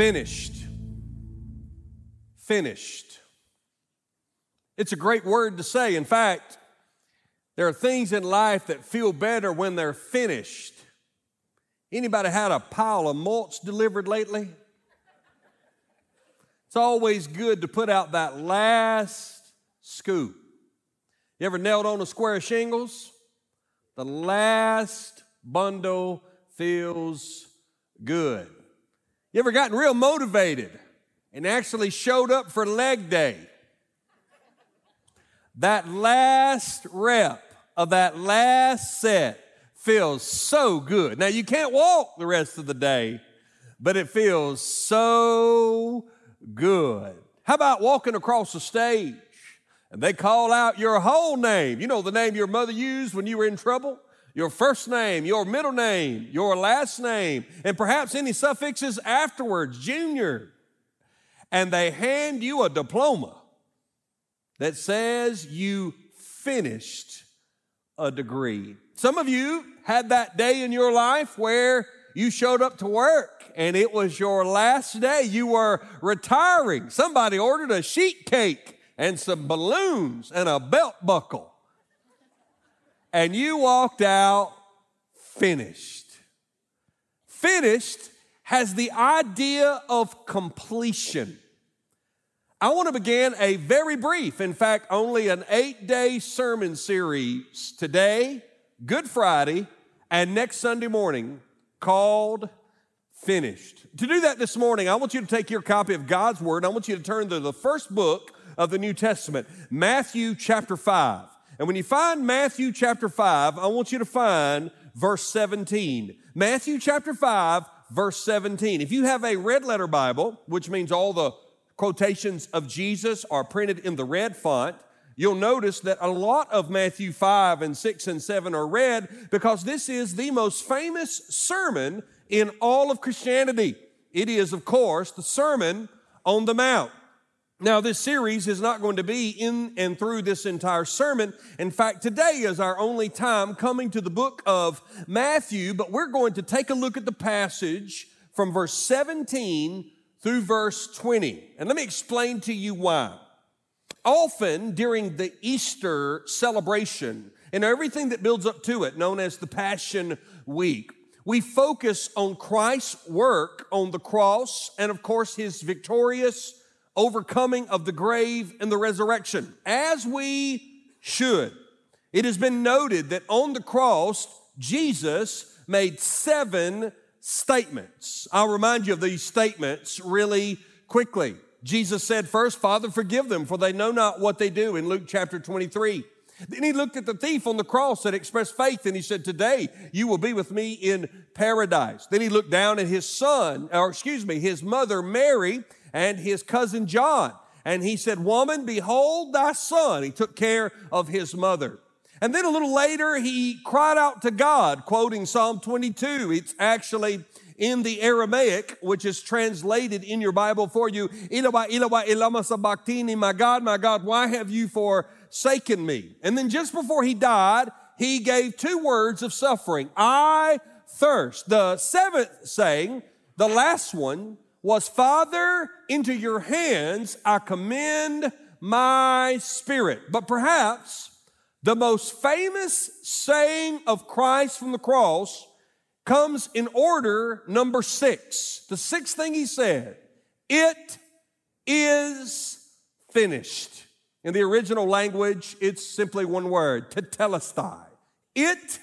Finished. Finished. It's a great word to say. In fact, there are things in life that feel better when they're finished. Anybody had a pile of mulch delivered lately? It's always good to put out that last scoop. You ever nailed on a square of shingles? The last bundle feels good. You ever gotten real motivated and actually showed up for leg day? That last rep of that last set feels so good. Now, you can't walk the rest of the day, but it feels so good. How about walking across the stage and they call out your whole name? You know the name your mother used when you were in trouble? Your first name, your middle name, your last name, and perhaps any suffixes afterwards, junior. And they hand you a diploma that says you finished a degree. Some of you had that day in your life where you showed up to work and it was your last day. You were retiring. Somebody ordered a sheet cake and some balloons and a belt buckle. And you walked out finished. Finished has the idea of completion. I want to begin a very brief, in fact, only an eight day sermon series today, Good Friday, and next Sunday morning called finished. To do that this morning, I want you to take your copy of God's Word. I want you to turn to the first book of the New Testament, Matthew chapter 5. And when you find Matthew chapter 5, I want you to find verse 17. Matthew chapter 5, verse 17. If you have a red letter Bible, which means all the quotations of Jesus are printed in the red font, you'll notice that a lot of Matthew 5 and 6 and 7 are red because this is the most famous sermon in all of Christianity. It is, of course, the Sermon on the Mount. Now, this series is not going to be in and through this entire sermon. In fact, today is our only time coming to the book of Matthew, but we're going to take a look at the passage from verse 17 through verse 20. And let me explain to you why. Often during the Easter celebration and everything that builds up to it, known as the Passion Week, we focus on Christ's work on the cross and, of course, his victorious overcoming of the grave and the resurrection, as we should. It has been noted that on the cross, Jesus made seven statements. I'll remind you of these statements really quickly. Jesus said, First, Father, forgive them, for they know not what they do in Luke chapter 23. Then he looked at the thief on the cross that expressed faith and he said, Today you will be with me in paradise. Then he looked down at his son, or excuse me, his mother Mary and his cousin John. And he said, Woman, behold thy son. He took care of his mother. And then a little later, he cried out to God, quoting Psalm 22. It's actually in the Aramaic, which is translated in your Bible for you. Eloi, Eloi, elama sabachthani, my God, my God, why have you forsaken me? And then just before he died, he gave two words of suffering. I thirst. The seventh saying, the last one, was Father, into your hands I commend my spirit. But perhaps the most famous saying of Christ from the cross comes in order number six. The sixth thing he said, it is finished. In the original language, it's simply one word, tetelestai. It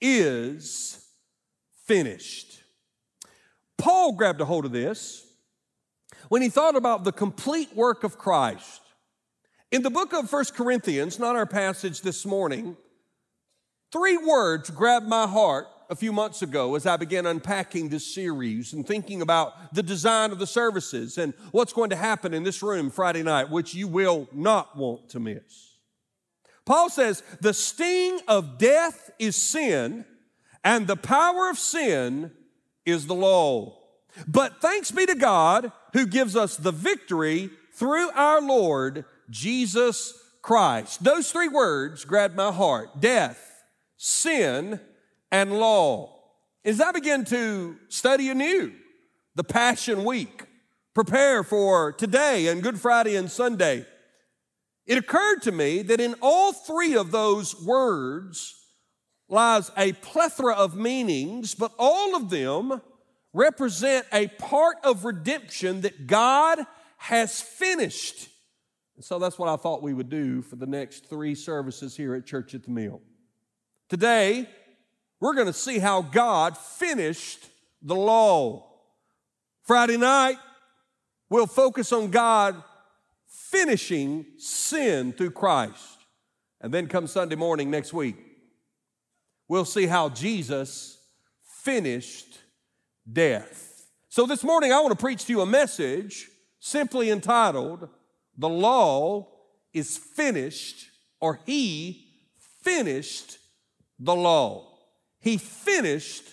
is finished. Paul grabbed a hold of this when he thought about the complete work of Christ. In the book of First Corinthians, not our passage this morning, three words grabbed my heart a few months ago as I began unpacking this series and thinking about the design of the services and what's going to happen in this room Friday night, which you will not want to miss. Paul says, The sting of death is sin, and the power of sin is the law. But thanks be to God who gives us the victory through our Lord Jesus Christ. Those three words grabbed my heart death, sin, and law. As I began to study anew the Passion Week, prepare for today and Good Friday and Sunday, it occurred to me that in all three of those words lies a plethora of meanings, but all of them represent a part of redemption that God has finished. And so that's what I thought we would do for the next three services here at Church at the Mill. Today, we're going to see how God finished the law. Friday night, we'll focus on God finishing sin through Christ. And then come Sunday morning next week, we'll see how Jesus finished death. So this morning, I want to preach to you a message simply entitled, The Law is Finished, or He finished the law. He finished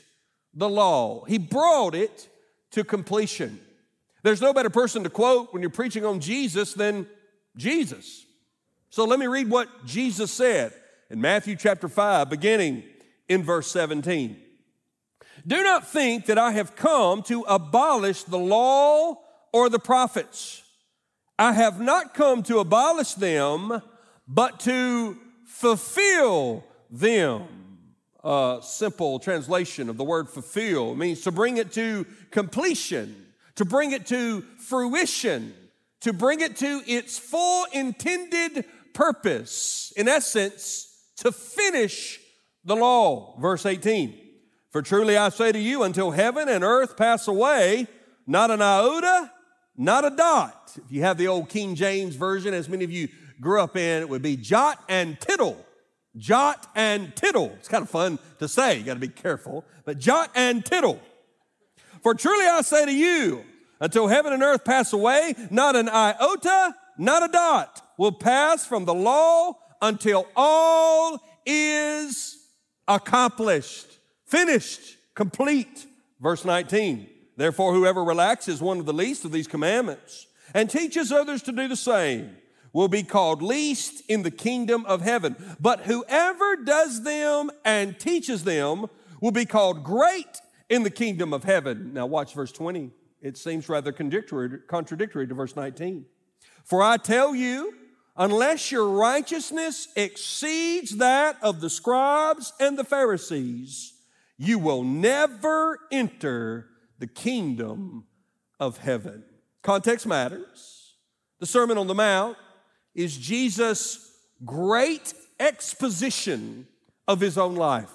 the law. He brought it to completion. There's no better person to quote when you're preaching on Jesus than Jesus. So let me read what Jesus said in Matthew chapter 5, beginning in verse 17. Do not think that I have come to abolish the law or the prophets. I have not come to abolish them, but to fulfill them. A simple translation of the word fulfill means to bring it to completion to bring it to fruition, to bring it to its full intended purpose. In essence, to finish the law. Verse 18 For truly I say to you, until heaven and earth pass away, not an iota, not a dot. If you have the old King James Version, as many of you grew up in, it would be jot and tittle. Jot and tittle. It's kind of fun to say, you got to be careful, but jot and tittle for truly I say to you, until heaven and earth pass away, not an iota, not a dot will pass from the law until all is accomplished, finished, complete. Verse 19. Therefore, whoever relaxes one of the least of these commandments and teaches others to do the same will be called least in the kingdom of heaven. But whoever does them and teaches them will be called great in the kingdom of heaven. Now, watch verse 20. It seems rather contradictory, to verse 19. For I tell you, unless your righteousness exceeds that of the scribes and the Pharisees, you will never enter the kingdom of heaven. Context matters. The Sermon on the Mount is Jesus' great exposition of his own life.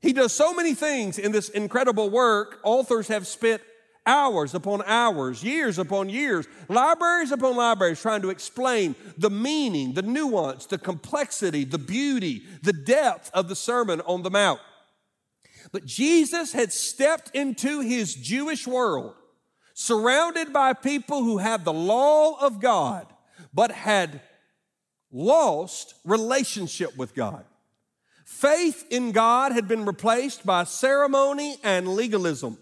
He does so many things in this incredible work. Authors have spent hours upon hours, years upon years, libraries upon libraries trying to explain the meaning, the nuance, the complexity, the beauty, the depth of the Sermon on the Mount. But Jesus had stepped into his Jewish world, surrounded by people who had the law of God, but had lost relationship with God. Faith in God had been replaced by ceremony and legalism.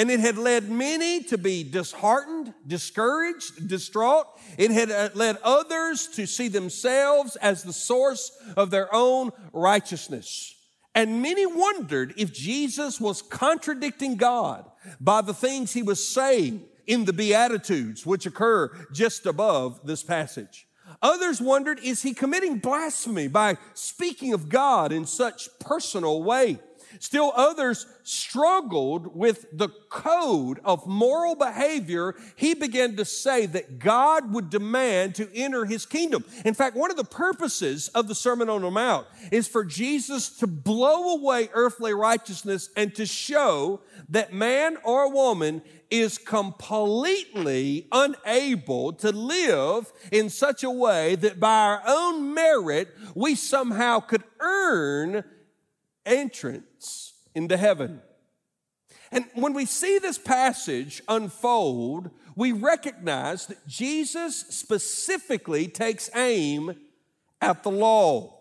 And it had led many to be disheartened, discouraged, distraught. It had uh, led others to see themselves as the source of their own righteousness. And many wondered if Jesus was contradicting God by the things he was saying in the Beatitudes, which occur just above this passage. Others wondered, is he committing blasphemy by speaking of God in such personal way? Still others struggled with the code of moral behavior he began to say that God would demand to enter his kingdom. In fact, one of the purposes of the Sermon on the Mount is for Jesus to blow away earthly righteousness and to show that man or woman is completely unable to live in such a way that by our own merit we somehow could earn entrance into heaven. And when we see this passage unfold, we recognize that Jesus specifically takes aim at the law.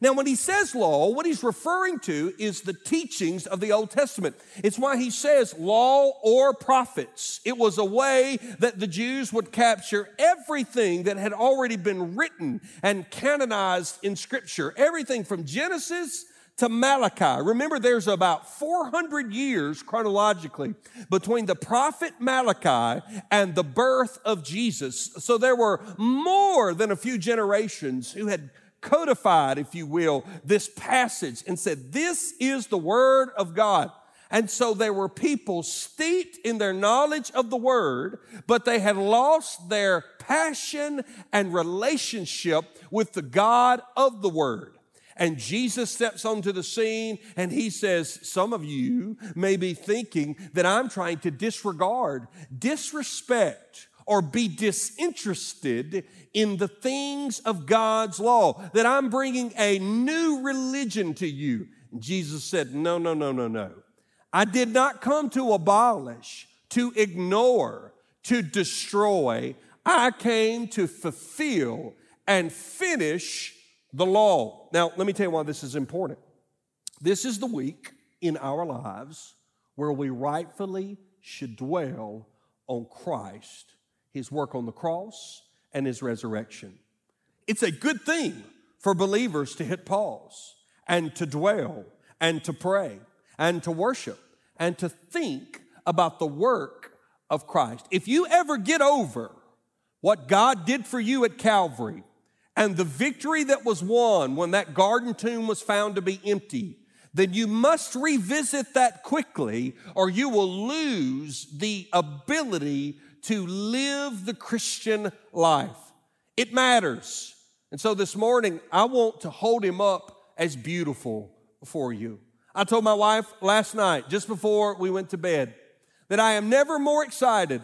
Now, when he says law, what he's referring to is the teachings of the Old Testament. It's why he says law or prophets. It was a way that the Jews would capture everything that had already been written and canonized in Scripture, everything from Genesis to Malachi. Remember, there's about 400 years chronologically between the prophet Malachi and the birth of Jesus. So there were more than a few generations who had codified, if you will, this passage and said, This is the word of God. And so there were people steeped in their knowledge of the word, but they had lost their passion and relationship with the God of the word. And Jesus steps onto the scene and he says, Some of you may be thinking that I'm trying to disregard, disrespect, or be disinterested in the things of God's law, that I'm bringing a new religion to you. And Jesus said, No, no, no, no, no. I did not come to abolish, to ignore, to destroy. I came to fulfill and finish the law. Now, let me tell you why this is important. This is the week in our lives where we rightfully should dwell on Christ, his work on the cross, and his resurrection. It's a good thing for believers to hit pause and to dwell and to pray and to worship and to think about the work of Christ. If you ever get over what God did for you at Calvary, and the victory that was won when that garden tomb was found to be empty, then you must revisit that quickly or you will lose the ability to live the Christian life. It matters. And so this morning, I want to hold him up as beautiful for you. I told my wife last night, just before we went to bed, that I am never more excited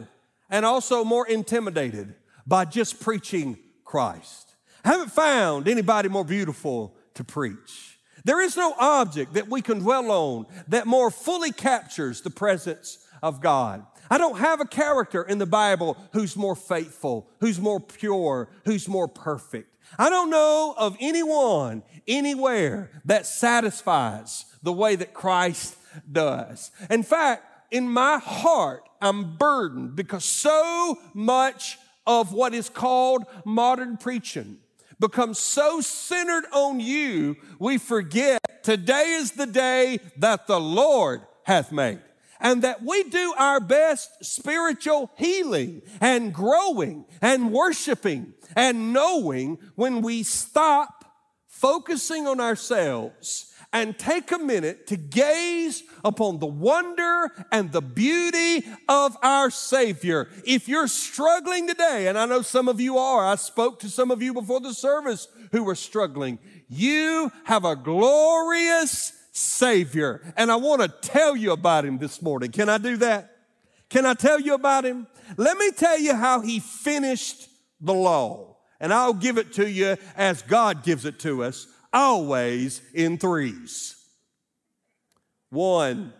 and also more intimidated by just preaching Christ. I haven't found anybody more beautiful to preach. There is no object that we can dwell on that more fully captures the presence of God. I don't have a character in the Bible who's more faithful, who's more pure, who's more perfect. I don't know of anyone anywhere that satisfies the way that Christ does. In fact, in my heart, I'm burdened because so much of what is called modern preaching become so centered on you, we forget today is the day that the Lord hath made. And that we do our best spiritual healing and growing and worshiping and knowing when we stop focusing on ourselves and take a minute to gaze upon the wonder and the beauty of our Savior. If you're struggling today, and I know some of you are, I spoke to some of you before the service who were struggling, you have a glorious Savior. And I want to tell you about Him this morning. Can I do that? Can I tell you about Him? Let me tell you how He finished the law. And I'll give it to you as God gives it to us always in threes. One,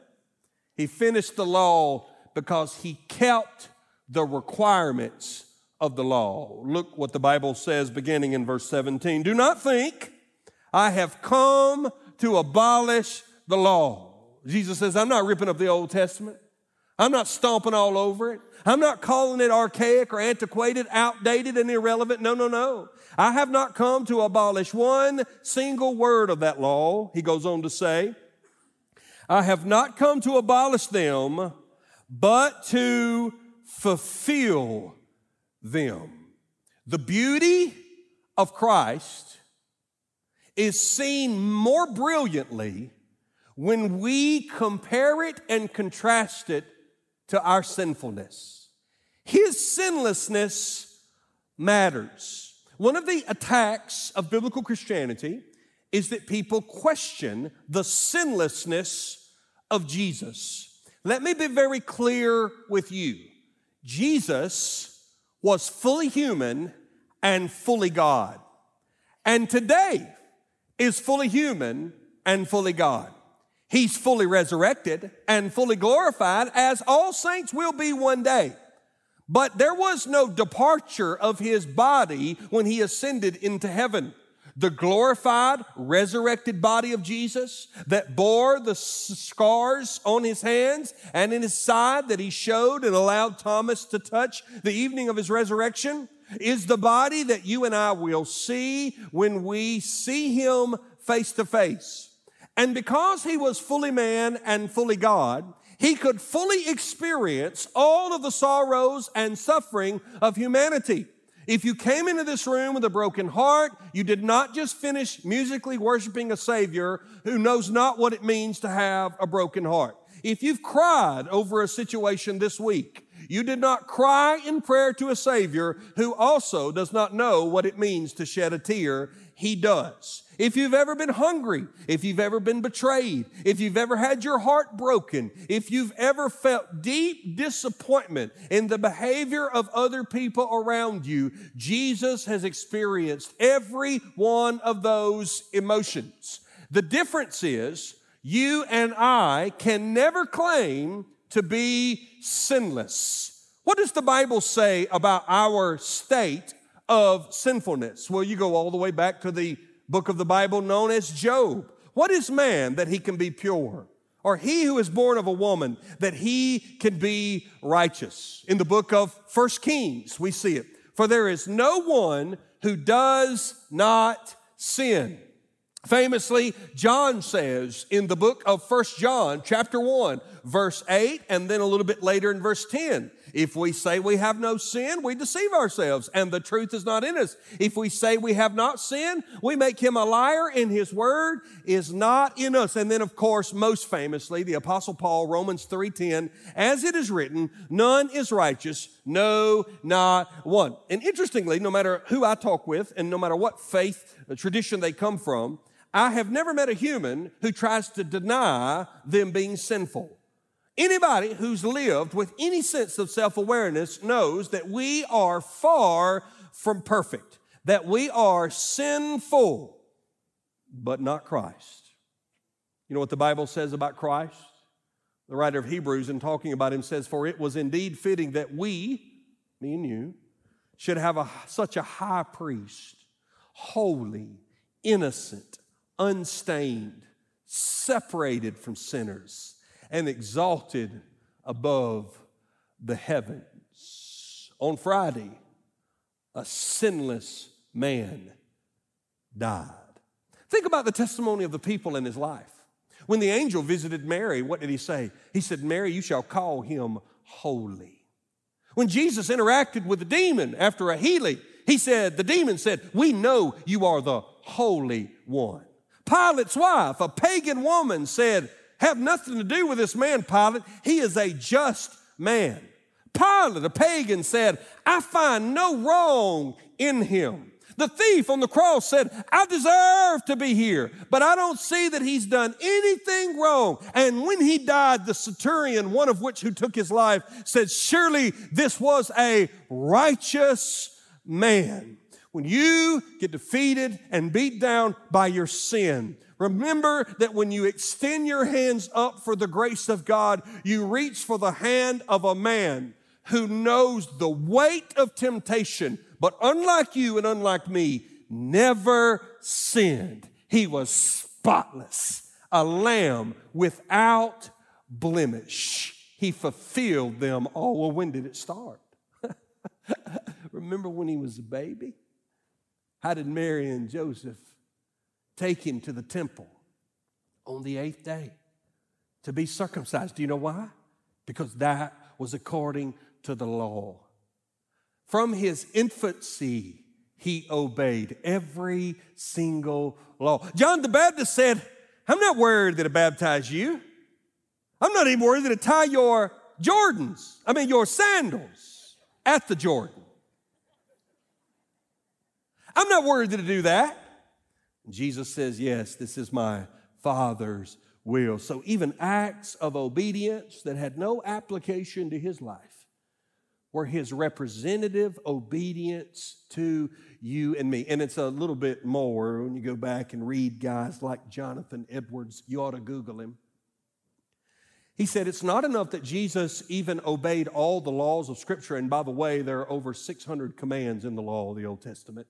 he finished the law because he kept the requirements of the law. Look what the Bible says beginning in verse 17. Do not think I have come to abolish the law. Jesus says, I'm not ripping up the Old Testament. I'm not stomping all over it. I'm not calling it archaic or antiquated, outdated, and irrelevant. No, no, no. I have not come to abolish one single word of that law, he goes on to say. I have not come to abolish them, but to fulfill them. The beauty of Christ is seen more brilliantly when we compare it and contrast it to our sinfulness. His sinlessness matters. One of the attacks of biblical Christianity is that people question the sinlessness of Jesus. Let me be very clear with you. Jesus was fully human and fully God. And today is fully human and fully God. He's fully resurrected and fully glorified, as all saints will be one day. But there was no departure of his body when he ascended into heaven. The glorified, resurrected body of Jesus that bore the scars on his hands and in his side that he showed and allowed Thomas to touch the evening of his resurrection is the body that you and I will see when we see him face to face. And because he was fully man and fully God, he could fully experience all of the sorrows and suffering of humanity. If you came into this room with a broken heart, you did not just finish musically worshiping a Savior who knows not what it means to have a broken heart. If you've cried over a situation this week, you did not cry in prayer to a Savior who also does not know what it means to shed a tear. He does. If you've ever been hungry, if you've ever been betrayed, if you've ever had your heart broken, if you've ever felt deep disappointment in the behavior of other people around you, Jesus has experienced every one of those emotions. The difference is you and I can never claim to be sinless. What does the Bible say about our state of sinfulness? Well, you go all the way back to the book of the Bible known as Job. What is man that he can be pure? Or he who is born of a woman that he can be righteous? In the book of First Kings, we see it. For there is no one who does not sin. Famously, John says in the book of First John, chapter 1, verse 8, and then a little bit later in verse 10, if we say we have no sin, we deceive ourselves, and the truth is not in us. If we say we have not sinned, we make him a liar, and his word is not in us. And then, of course, most famously, the Apostle Paul, Romans 3:10, as it is written, none is righteous, no, not one. And interestingly, no matter who I talk with, and no matter what faith uh, tradition they come from, I have never met a human who tries to deny them being sinful. Anybody who's lived with any sense of self awareness knows that we are far from perfect, that we are sinful, but not Christ. You know what the Bible says about Christ? The writer of Hebrews, in talking about him, says, For it was indeed fitting that we, me and you, should have a, such a high priest, holy, innocent, unstained, separated from sinners, and exalted above the heavens. On Friday, a sinless man died. Think about the testimony of the people in his life. When the angel visited Mary, what did he say? He said, Mary, you shall call him holy. When Jesus interacted with the demon after a healing, he said, the demon said, We know you are the Holy One. Pilate's wife, a pagan woman, said, Have nothing to do with this man, Pilate. He is a just man. Pilate, a pagan, said, I find no wrong in him. The thief on the cross said, I deserve to be here, but I don't see that he's done anything wrong. And when he died, the centurion, one of which who took his life, said, Surely this was a righteous man. When you get defeated and beat down by your sin, remember that when you extend your hands up for the grace of God, you reach for the hand of a man who knows the weight of temptation, but unlike you and unlike me, never sinned. He was spotless, a lamb without blemish. He fulfilled them all. Well, when did it start? Remember when he was a baby? How did Mary and Joseph take him to the temple on the eighth day to be circumcised? Do you know why? Because that was according to the law. From his infancy, he obeyed every single law. John the Baptist said, I'm not worthy to baptize you. I'm not even worthy to tie your Jordans, I mean, your sandals at the Jordan. I'm not worthy to do that. Jesus says, Yes, this is my Father's will. So even acts of obedience that had no application to his life were his representative obedience to you and me. And it's a little bit more when you go back and read guys like Jonathan Edwards. You ought to Google him. He said it's not enough that Jesus even obeyed all the laws of Scripture. And by the way, there are over 600 commands in the law of the Old Testament.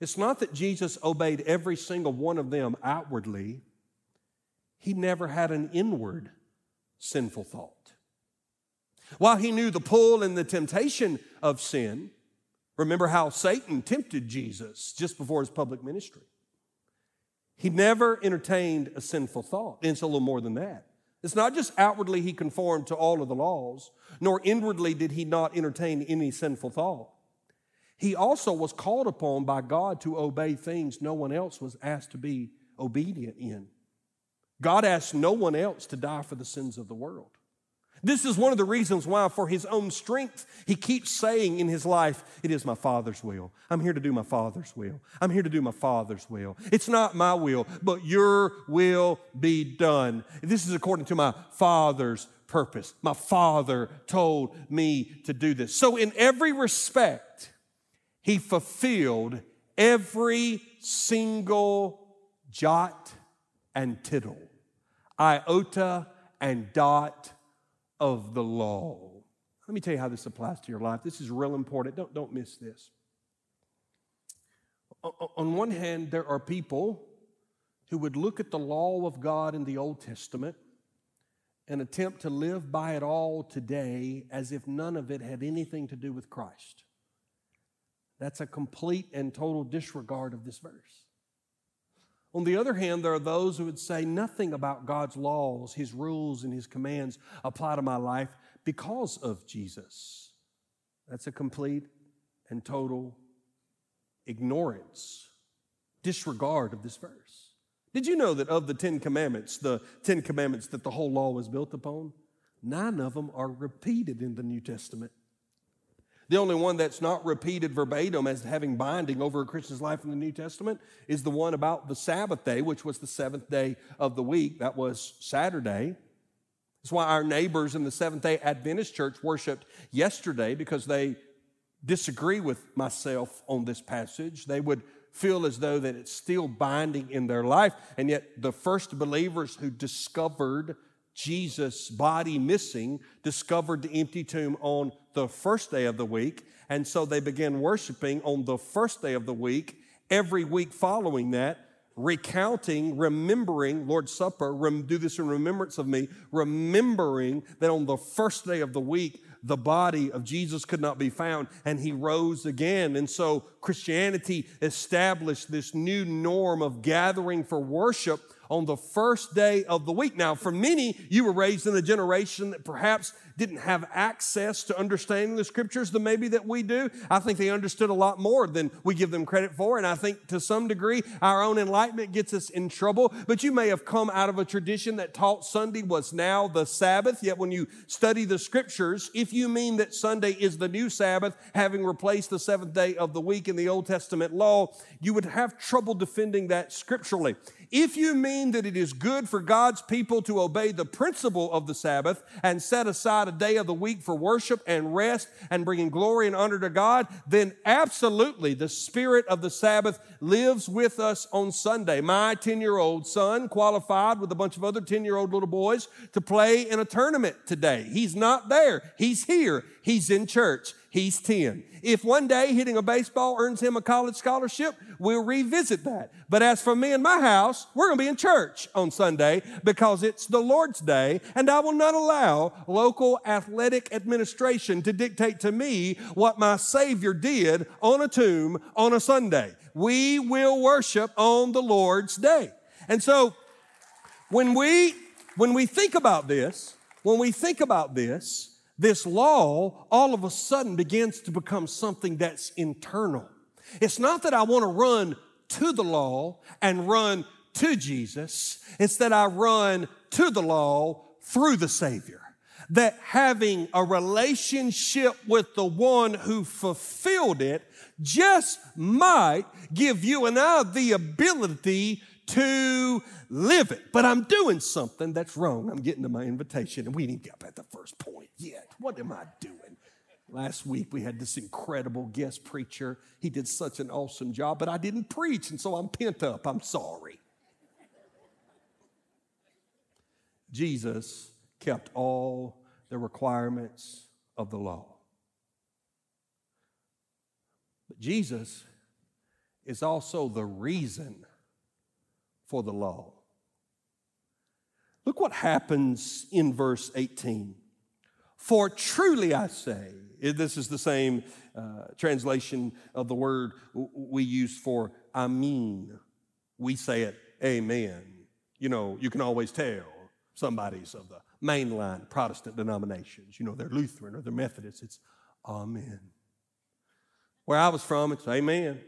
It's not that Jesus obeyed every single one of them outwardly, he never had an inward sinful thought. While he knew the pull and the temptation of sin, remember how Satan tempted Jesus just before his public ministry. He never entertained a sinful thought. And it's a little more than that. It's not just outwardly he conformed to all of the laws, nor inwardly did he not entertain any sinful thought. He also was called upon by God to obey things no one else was asked to be obedient in. God asked no one else to die for the sins of the world. This is one of the reasons why, for his own strength, he keeps saying in his life, It is my Father's will. I'm here to do my Father's will. I'm here to do my Father's will. It's not my will, but your will be done. This is according to my Father's purpose. My Father told me to do this. So, in every respect, he fulfilled every single jot and tittle, iota and dot of the law. Let me tell you how this applies to your life. This is real important. Don't, don't miss this. On one hand, there are people who would look at the law of God in the Old Testament and attempt to live by it all today as if none of it had anything to do with Christ. That's a complete and total disregard of this verse. On the other hand, there are those who would say nothing about God's laws, His rules, and His commands apply to my life because of Jesus. That's a complete and total ignorance, disregard of this verse. Did you know that of the Ten Commandments, the Ten Commandments that the whole law was built upon, nine of them are repeated in the New Testament? The only one that's not repeated verbatim as having binding over a Christian's life in the New Testament is the one about the Sabbath day, which was the seventh day of the week. That was Saturday. That's why our neighbors in the Seventh day Adventist church worshiped yesterday because they disagree with myself on this passage. They would feel as though that it's still binding in their life. And yet, the first believers who discovered Jesus' body missing discovered the empty tomb on the first day of the week. And so they began worshiping on the first day of the week, every week following that, recounting, remembering Lord's Supper, rem- do this in remembrance of me, remembering that on the first day of the week, the body of Jesus could not be found and he rose again. And so Christianity established this new norm of gathering for worship on the first day of the week. Now, for many, you were raised in a generation that perhaps didn't have access to understanding the scriptures the maybe that we do. I think they understood a lot more than we give them credit for. And I think to some degree, our own enlightenment gets us in trouble. But you may have come out of a tradition that taught Sunday was now the Sabbath. Yet when you study the scriptures, if you mean that Sunday is the new Sabbath, having replaced the seventh day of the week in the Old Testament law, you would have trouble defending that scripturally. If you mean that it is good for God's people to obey the principle of the Sabbath and set aside a day of the week for worship and rest and bringing glory and honor to God, then absolutely the spirit of the Sabbath lives with us on Sunday. My 10 year old son qualified with a bunch of other 10 year old little boys to play in a tournament today. He's not there, he's here, he's in church. He's 10. If one day hitting a baseball earns him a college scholarship, we'll revisit that. But as for me and my house, we're going to be in church on Sunday because it's the Lord's day, and I will not allow local athletic administration to dictate to me what my Savior did on a tomb on a Sunday. We will worship on the Lord's day. And so when we when we think about this, when we think about this, this law all of a sudden begins to become something that's internal. It's not that I want to run to the law and run to Jesus, it's that I run to the law through the Savior. That having a relationship with the one who fulfilled it just might give you and I the ability to live it. But I'm doing something that's wrong. I'm getting to my invitation, and we didn't get up at the first point yet. What am I doing? Last week we had this incredible guest preacher. He did such an awesome job, but I didn't preach, and so I'm pent up. I'm sorry. Jesus kept all the requirements of the law. But Jesus is also the reason for the law. Look what happens in verse 18. For truly I say, this is the same uh, translation of the word we use for I mean. We say it amen. You know, you can always tell somebody's of the mainline Protestant denominations. You know, they're Lutheran or they're Methodist. It's amen. Where I was from, it's amen.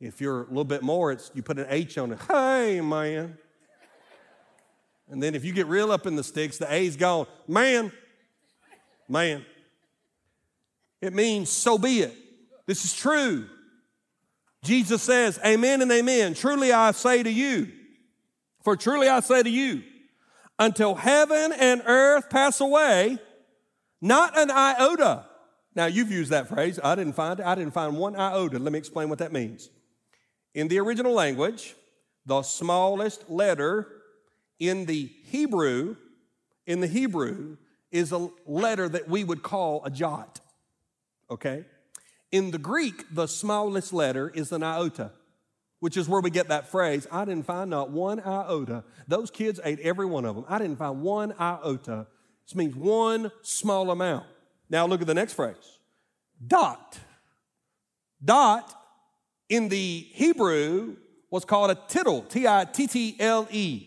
If you're a little bit more, it's you put an H on it. Hey, man. And then if you get real up in the sticks, the A's gone. Man, man. It means so be it. This is true. Jesus says, Amen and amen. Truly I say to you, for truly I say to you, until heaven and earth pass away, not an iota. Now you've used that phrase. I didn't find it. I didn't find one iota. Let me explain what that means. In the original language, the smallest letter in the Hebrew, in the Hebrew, is a letter that we would call a jot. Okay? In the Greek, the smallest letter is an iota, which is where we get that phrase, I didn't find not one iota. Those kids ate every one of them. I didn't find one iota. This means one small amount. Now look at the next phrase. Dot. Dot in the Hebrew was called a tittle, T I T T L E.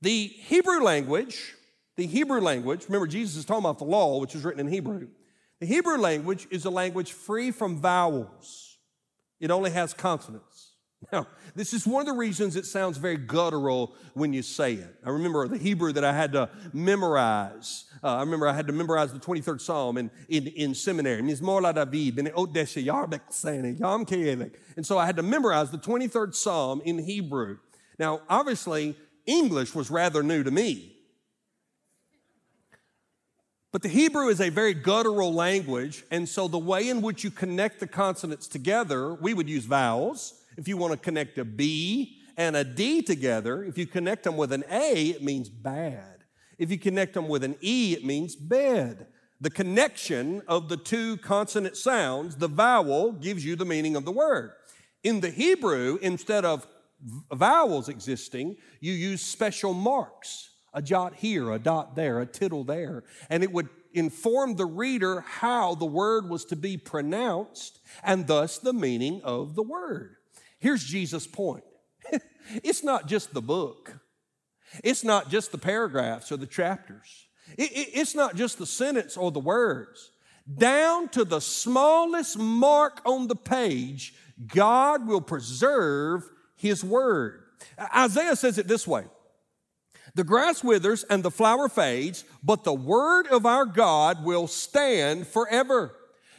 The Hebrew language, the Hebrew language, remember Jesus is talking about the law, which is written in Hebrew. The Hebrew language is a language free from vowels, it only has consonants. Now, this is one of the reasons it sounds very guttural when you say it. I remember the Hebrew that I had to memorize. Uh, I remember I had to memorize the 23rd Psalm in, in, in seminary. And so I had to memorize the 23rd Psalm in Hebrew. Now, obviously, English was rather new to me. But the Hebrew is a very guttural language, and so the way in which you connect the consonants together, we would use vowels. If you want to connect a B and a D together, if you connect them with an A, it means bad. If you connect them with an E, it means bed. The connection of the two consonant sounds, the vowel, gives you the meaning of the word. In the Hebrew, instead of vowels existing, you use special marks a jot here, a dot there, a tittle there. And it would inform the reader how the word was to be pronounced and thus the meaning of the word. Here's Jesus' point it's not just the book, it's not just the paragraphs or the chapters, it, it, it's not just the sentence or the words. Down to the smallest mark on the page, God will preserve His word. Isaiah says it this way the grass withers and the flower fades, but the word of our God will stand forever.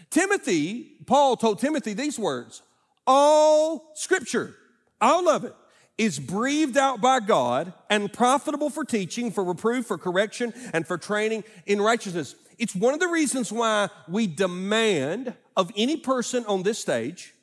Timothy, Paul told Timothy these words All scripture, all of it, is breathed out by God and profitable for teaching, for reproof, for correction, and for training in righteousness. It's one of the reasons why we demand of any person on this stage,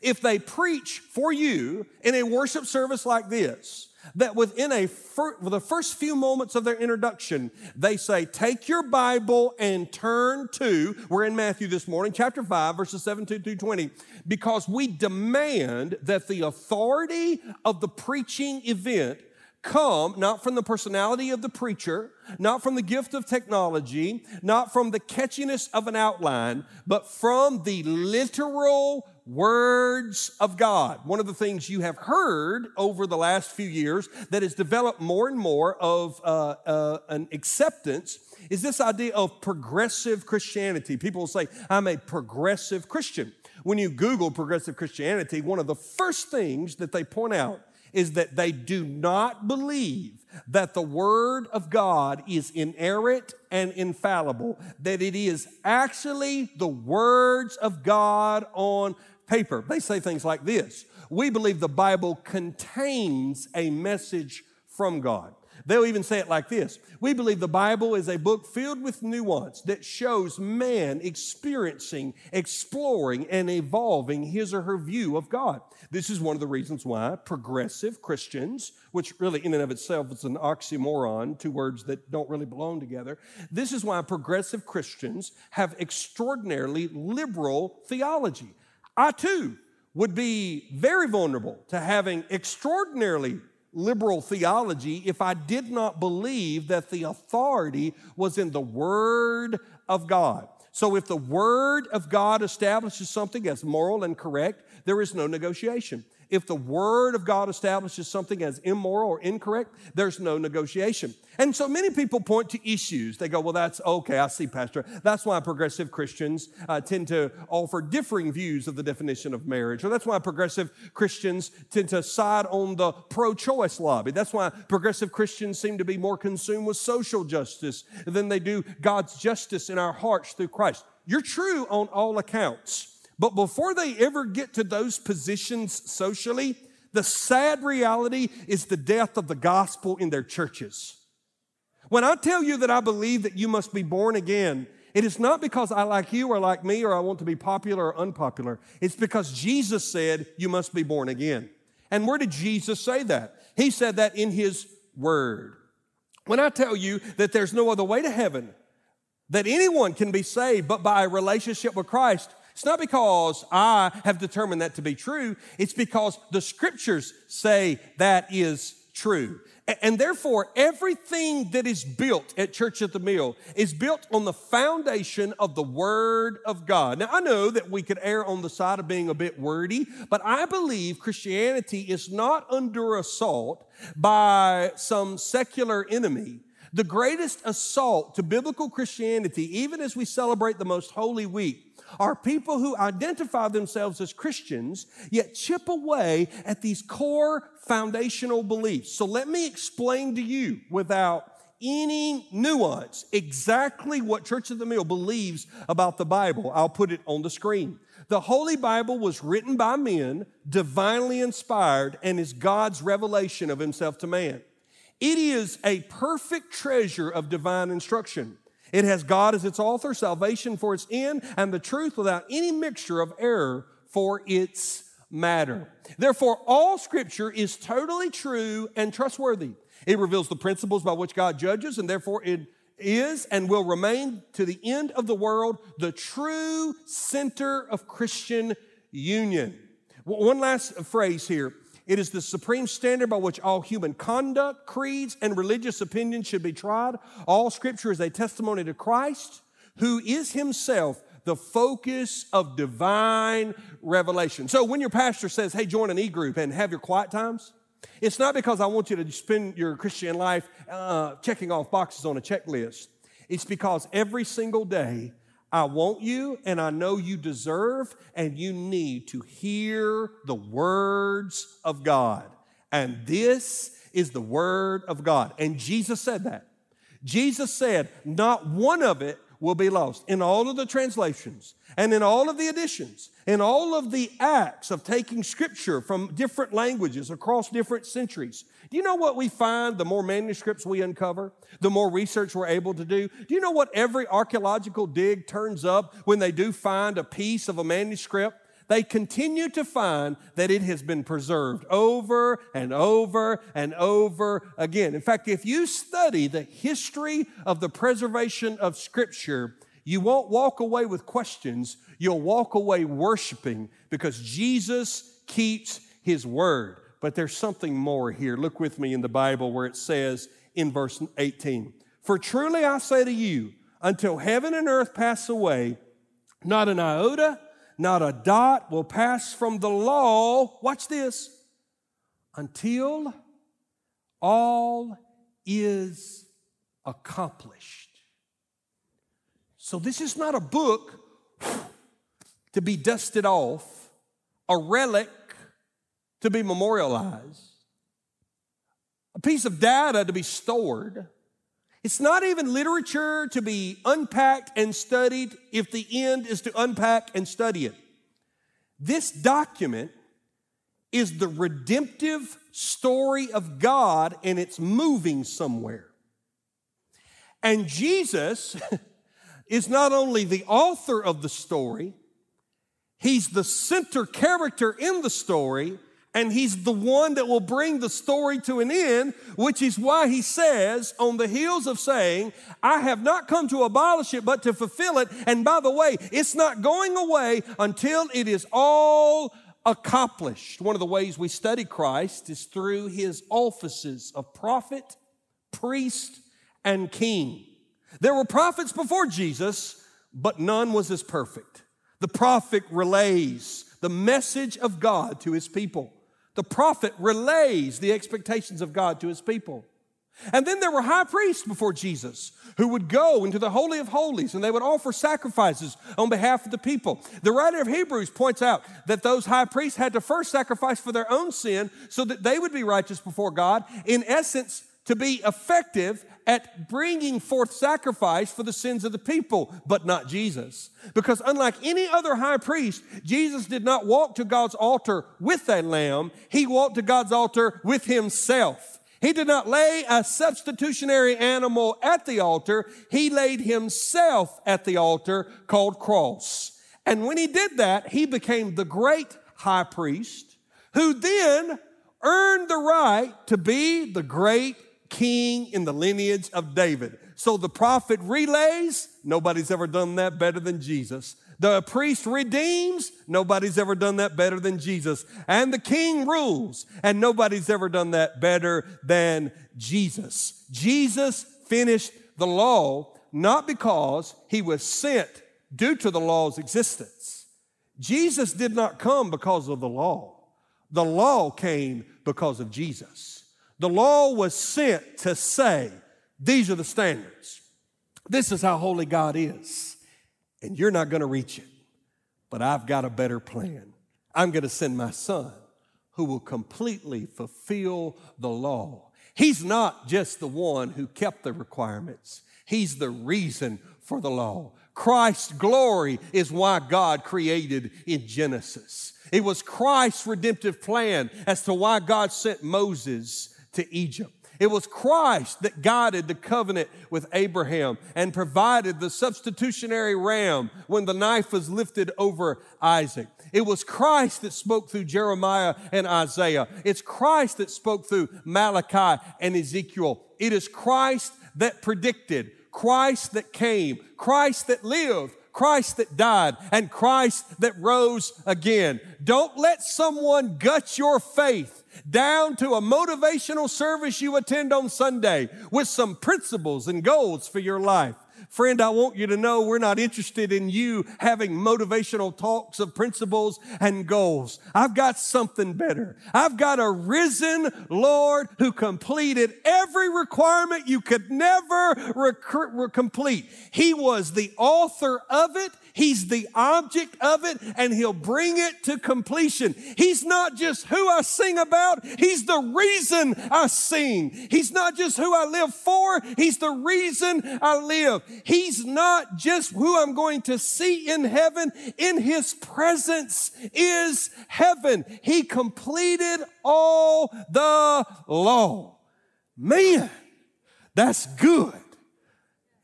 if they preach for you in a worship service like this, that within a fir- the first few moments of their introduction, they say, Take your Bible and turn to, we're in Matthew this morning, chapter 5, verses 17 through 20, because we demand that the authority of the preaching event come not from the personality of the preacher, not from the gift of technology, not from the catchiness of an outline, but from the literal words of God. One of the things you have heard over the last few years that has developed more and more of uh, uh, an acceptance is this idea of progressive Christianity. People will say, I'm a progressive Christian. When you Google progressive Christianity, one of the first things that they point out is that they do not believe that the Word of God is inerrant and infallible, that it is actually the words of God on paper. They say things like this We believe the Bible contains a message from God. They'll even say it like this We believe the Bible is a book filled with nuance that shows man experiencing, exploring, and evolving his or her view of God. This is one of the reasons why progressive Christians, which really in and of itself is an oxymoron, two words that don't really belong together, this is why progressive Christians have extraordinarily liberal theology. I too would be very vulnerable to having extraordinarily liberal theology if I did not believe that the authority was in the Word of God. So if the Word of God establishes something as moral and correct, there is no negotiation. If the Word of God establishes something as immoral or incorrect, there's no negotiation. And so many people point to issues. They go, Well, that's okay, I see, Pastor. That's why progressive Christians uh, tend to offer differing views of the definition of marriage. Or that's why progressive Christians tend to side on the pro choice lobby. That's why progressive Christians seem to be more consumed with social justice than they do God's justice in our hearts through Christ. You're true on all accounts. But before they ever get to those positions socially, the sad reality is the death of the gospel in their churches. When I tell you that I believe that you must be born again, it is not because I like you or like me or I want to be popular or unpopular. It's because Jesus said you must be born again. And where did Jesus say that? He said that in his word. When I tell you that there's no other way to heaven, that anyone can be saved but by a relationship with Christ, it's not because I have determined that to be true. It's because the scriptures say that is true. And therefore, everything that is built at Church at the Mill is built on the foundation of the Word of God. Now, I know that we could err on the side of being a bit wordy, but I believe Christianity is not under assault by some secular enemy. The greatest assault to biblical Christianity, even as we celebrate the most holy week, are people who identify themselves as Christians, yet chip away at these core foundational beliefs. So let me explain to you without any nuance exactly what Church of the Mill believes about the Bible. I'll put it on the screen. The Holy Bible was written by men, divinely inspired, and is God's revelation of Himself to man. It is a perfect treasure of divine instruction. It has God as its author, salvation for its end, and the truth without any mixture of error for its matter. Therefore, all scripture is totally true and trustworthy. It reveals the principles by which God judges, and therefore it is and will remain to the end of the world the true center of Christian union. One last phrase here. It is the supreme standard by which all human conduct, creeds, and religious opinions should be tried. All scripture is a testimony to Christ, who is himself the focus of divine revelation. So when your pastor says, hey, join an e group and have your quiet times, it's not because I want you to spend your Christian life uh, checking off boxes on a checklist. It's because every single day I want you and I know you deserve and you need to hear the words of God. And this is the word of God. And Jesus said that. Jesus said, not one of it will be lost. In all of the translations and in all of the editions, in all of the acts of taking scripture from different languages across different centuries, do you know what we find the more manuscripts we uncover, the more research we're able to do? Do you know what every archaeological dig turns up when they do find a piece of a manuscript? They continue to find that it has been preserved over and over and over again. In fact, if you study the history of the preservation of Scripture, you won't walk away with questions. You'll walk away worshiping because Jesus keeps His word. But there's something more here. Look with me in the Bible where it says in verse 18 For truly I say to you, until heaven and earth pass away, not an iota, not a dot will pass from the law. Watch this until all is accomplished. So, this is not a book to be dusted off, a relic to be memorialized, a piece of data to be stored. It's not even literature to be unpacked and studied if the end is to unpack and study it. This document is the redemptive story of God and it's moving somewhere. And Jesus is not only the author of the story, he's the center character in the story and he's the one that will bring the story to an end, which is why he says, on the heels of saying, I have not come to abolish it, but to fulfill it. And by the way, it's not going away until it is all accomplished. One of the ways we study Christ is through his offices of prophet, priest, and king. There were prophets before Jesus, but none was as perfect. The prophet relays the message of God to his people. The prophet relays the expectations of God to his people. And then there were high priests before Jesus who would go into the Holy of Holies and they would offer sacrifices on behalf of the people. The writer of Hebrews points out that those high priests had to first sacrifice for their own sin so that they would be righteous before God. In essence, to be effective at bringing forth sacrifice for the sins of the people, but not Jesus. Because unlike any other high priest, Jesus did not walk to God's altar with a lamb, he walked to God's altar with himself. He did not lay a substitutionary animal at the altar. He laid himself at the altar called cross. And when he did that, he became the great high priest who then earned the right to be the great king in the lineage of David. So the prophet relays, nobody's ever done that better than Jesus. The priest redeems. Nobody's ever done that better than Jesus. And the king rules. And nobody's ever done that better than Jesus. Jesus finished the law not because he was sent due to the law's existence. Jesus did not come because of the law. The law came because of Jesus. The law was sent to say, these are the standards. This is how holy God is and you're not going to reach it. But I've got a better plan. I'm going to send my son who will completely fulfill the law. He's not just the one who kept the requirements, he's the reason for the law. Christ's glory is why God created in Genesis. It was Christ's redemptive plan as to why God sent Moses to Egypt. It was Christ that guided the covenant with Abraham and provided the substitutionary ram when the knife was lifted over Isaac. It was Christ that spoke through Jeremiah and Isaiah. It's Christ that spoke through Malachi and Ezekiel. It is Christ that predicted, Christ that came, Christ that lived, Christ that died, and Christ that rose again. Don't let someone gut your faith down to a motivational service you attend on Sunday with some principles and goals for your life. Friend, I want you to know we're not interested in you having motivational talks of principles and goals. I've got something better. I've got a risen Lord who completed every requirement you could never rec- complete. He was the author of it. He's the object of it and he'll bring it to completion. He's not just who I sing about. He's the reason I sing. He's not just who I live for. He's the reason I live. He's not just who I'm going to see in heaven. In his presence is heaven. He completed all the law. Man, that's good.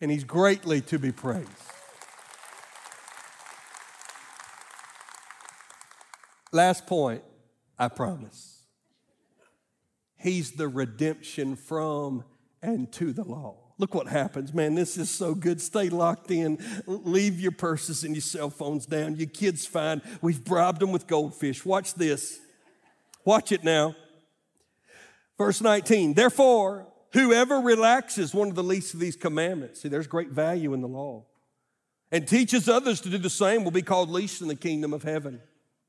And he's greatly to be praised. Last point, I promise. He's the redemption from and to the law. Look what happens, man. This is so good. Stay locked in. Leave your purses and your cell phones down. Your kids fine. We've bribed them with goldfish. Watch this. Watch it now. Verse 19. Therefore, whoever relaxes one of the least of these commandments, see, there's great value in the law, and teaches others to do the same will be called least in the kingdom of heaven.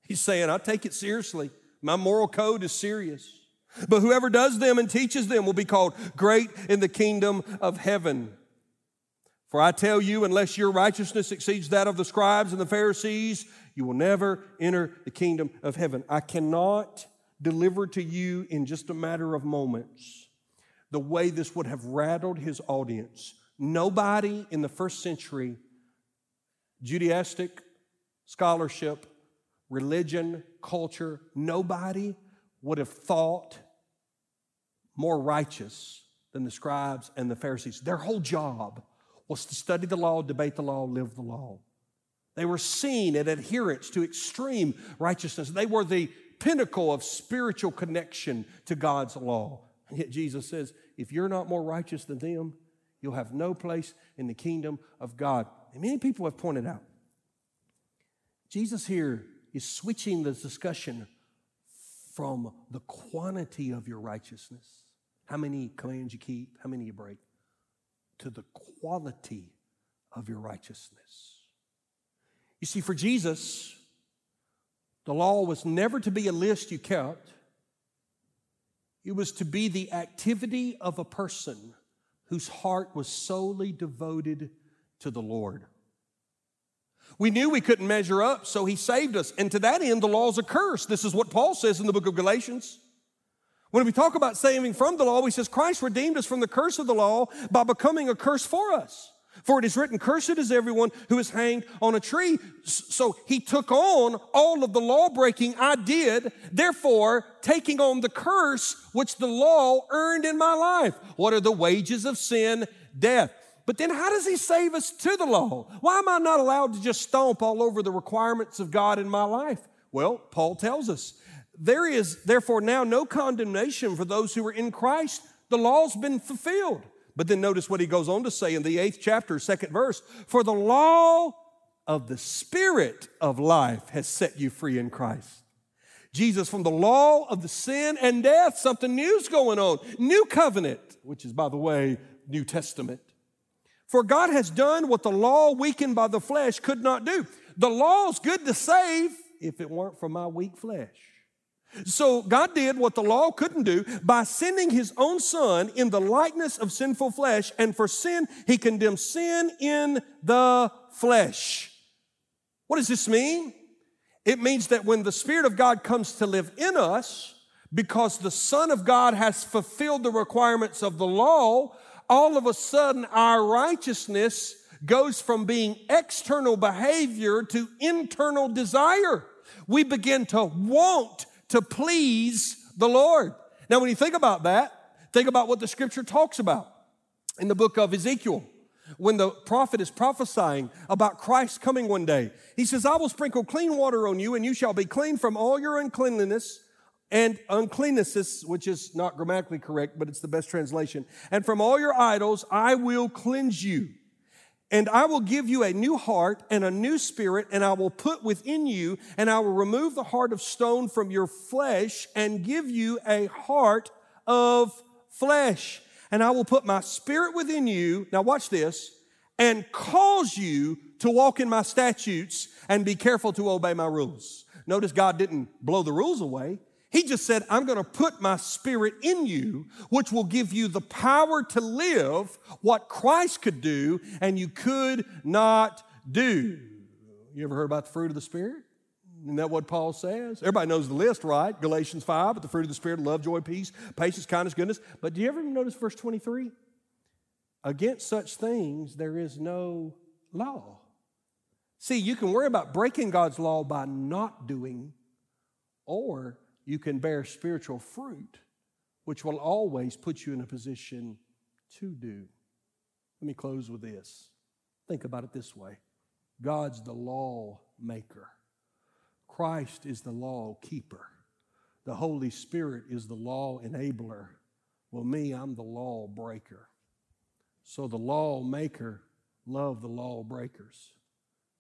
He's saying, I take it seriously. My moral code is serious. But whoever does them and teaches them will be called great in the kingdom of heaven. For I tell you, unless your righteousness exceeds that of the scribes and the Pharisees, you will never enter the kingdom of heaven. I cannot deliver to you in just a matter of moments the way this would have rattled his audience. Nobody in the first century, Judaistic scholarship, religion, culture, nobody would have thought more righteous than the scribes and the Pharisees. Their whole job was to study the law, debate the law, live the law. They were seen as adherents to extreme righteousness. They were the pinnacle of spiritual connection to God's law. And yet Jesus says, if you're not more righteous than them, you'll have no place in the kingdom of God. And many people have pointed out, Jesus here is switching the discussion from the quantity of your righteousness, how many commands you keep, how many you break, to the quality of your righteousness. You see, for Jesus, the law was never to be a list you kept, It was to be the activity of a person whose heart was solely devoted to the Lord. We knew we couldn't measure up, so he saved us. And to that end, the law is a curse. This is what Paul says in the book of Galatians. When we talk about saving from the law, he says Christ redeemed us from the curse of the law by becoming a curse for us. For it is written, Cursed is everyone who is hanged on a tree. So he took on all of the law breaking I did, therefore taking on the curse which the law earned in my life. What are the wages of sin? Death. But then how does he save us to the law? Why am I not allowed to just stomp all over the requirements of God in my life? Well, Paul tells us there is therefore now no condemnation for those who are in Christ. The law's been fulfilled. But then notice what he goes on to say in the eighth chapter, second verse For the law of the Spirit of life has set you free in Christ. Jesus, from the law of the sin and death, something new's going on. New covenant, which is, by the way, New Testament. For God has done what the law weakened by the flesh could not do. The law's good to save if it weren't for my weak flesh. So God did what the law couldn't do by sending his own son in the likeness of sinful flesh. And for sin, he condemned sin in the flesh. What does this mean? It means that when the Spirit of God comes to live in us, because the Son of God has fulfilled the requirements of the law, all of a sudden our righteousness goes from being external behavior to internal desire. We begin to want to please the Lord. Now, when you think about that, think about what the scripture talks about in the book of Ezekiel. When the prophet is prophesying about Christ coming one day, he says, I will sprinkle clean water on you, and you shall be clean from all your uncleanliness and uncleannesses, which is not grammatically correct, but it's the best translation. And from all your idols, I will cleanse you. And I will give you a new heart and a new spirit, and I will put within you, and I will remove the heart of stone from your flesh and give you a heart of flesh. And I will put my spirit within you. Now, watch this and cause you to walk in my statutes and be careful to obey my rules. Notice God didn't blow the rules away. He just said, I'm going to put my spirit in you, which will give you the power to live what Christ could do and you could not do. You ever heard about the fruit of the Spirit? Isn't that what Paul says? Everybody knows the list, right? Galatians 5, but the fruit of the Spirit, love, joy, peace, patience, kindness, goodness. But do you ever notice verse 23? Against such things there is no law. See, you can worry about breaking God's law by not doing or you can bear spiritual fruit, which will always put you in a position to do. Let me close with this. Think about it this way God's the law maker, Christ is the law keeper, the Holy Spirit is the law enabler. Well, me, I'm the law breaker. So the law maker loved the law breakers.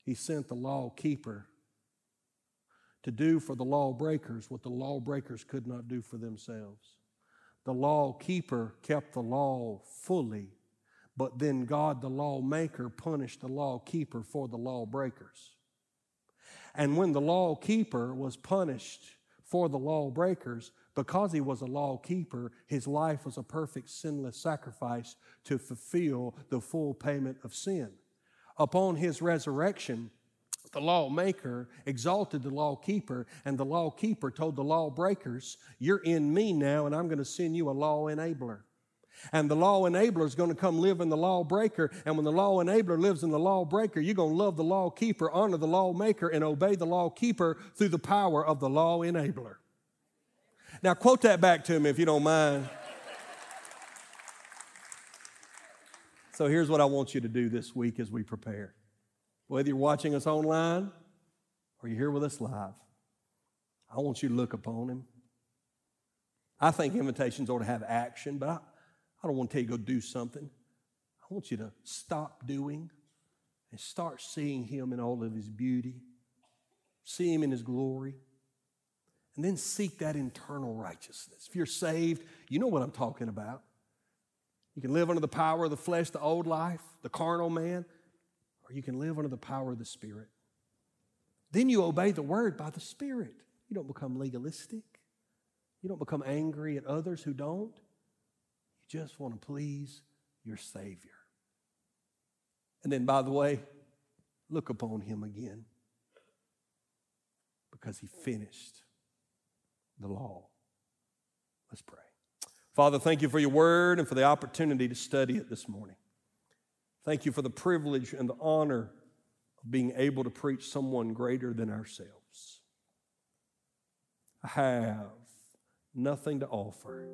He sent the law keeper to do for the lawbreakers what the lawbreakers could not do for themselves. The law keeper kept the law fully, but then God, the lawmaker, punished the law keeper for the lawbreakers. And when the law keeper was punished for the lawbreakers, because he was a law keeper, his life was a perfect sinless sacrifice to fulfill the full payment of sin. Upon his resurrection, the lawmaker exalted the lawkeeper, and the lawkeeper told the lawbreakers, You're in me now, and I'm going to send you a law enabler. And the law enabler is going to come live in the lawbreaker. And when the law enabler lives in the lawbreaker, you're going to love the lawkeeper, honor the lawmaker, and obey the lawkeeper through the power of the law enabler. Now, quote that back to me if you don't mind. so, here's what I want you to do this week as we prepare whether you're watching us online or you're here with us live, I want you to look upon him. I think invitations ought to have action, but I, I don't want to tell you to go do something. I want you to stop doing and start seeing him in all of his beauty, see him in his glory, and then seek that internal righteousness. If you're saved, you know what I'm talking about. You can live under the power of the flesh, the old life, the carnal man or you can live under the power of the Spirit. Then you obey the word by the Spirit. You don't become legalistic. You don't become angry at others who don't. You just want to please your Savior. And then, by the way, look upon him again because he finished the law. Let's pray. Father, thank you for your word and for the opportunity to study it this morning. Thank you for the privilege and the honor of being able to preach someone greater than ourselves. I have nothing to offer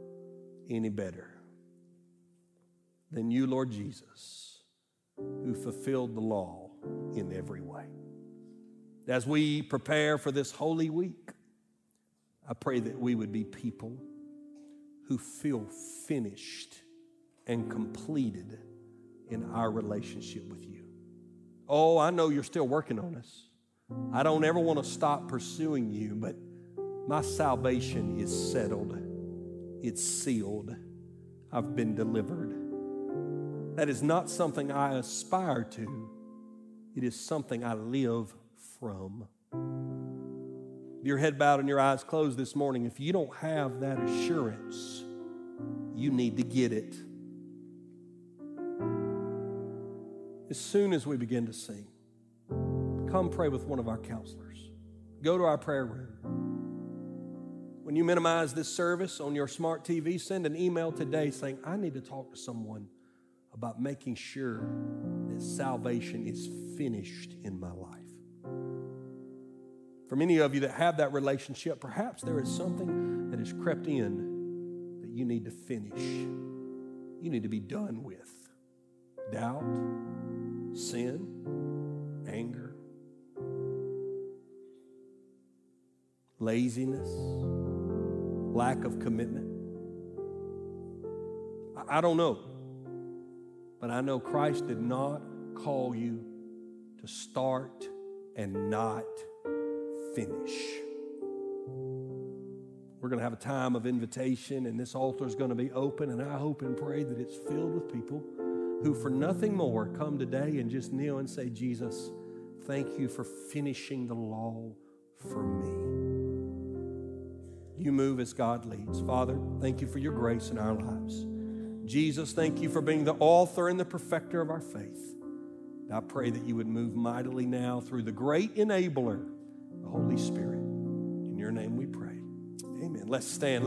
any better than you, Lord Jesus, who fulfilled the law in every way. As we prepare for this holy week, I pray that we would be people who feel finished and completed in our relationship with you. Oh, I know you're still working on us. I don't ever want to stop pursuing you, but my salvation is settled, it's sealed, I've been delivered. That is not something I aspire to, it is something I live from. Your head bowed and your eyes closed this morning. If you don't have that assurance, you need to get it. As soon as we begin to sing, come pray with one of our counselors. Go to our prayer room. When you minimize this service on your smart TV, send an email today saying, I need to talk to someone about making sure that salvation is finished in my life. For many of you that have that relationship, perhaps there is something that has crept in that you need to finish. You need to be done with doubt, sin, anger, laziness, lack of commitment. I don't know, but I know Christ did not call you to start and not finish. We're going to have a time of invitation, and this altar is going to be open. And I hope and pray that it's filled with people who, for nothing more, come today and just kneel and say, Jesus, thank you for finishing the law for me. You move as God leads. Father, thank you for your grace in our lives. Jesus, thank you for being the author and the perfecter of our faith. I pray that you would move mightily now through the great enabler the Holy Spirit. In your name we pray. Amen. Let's stand.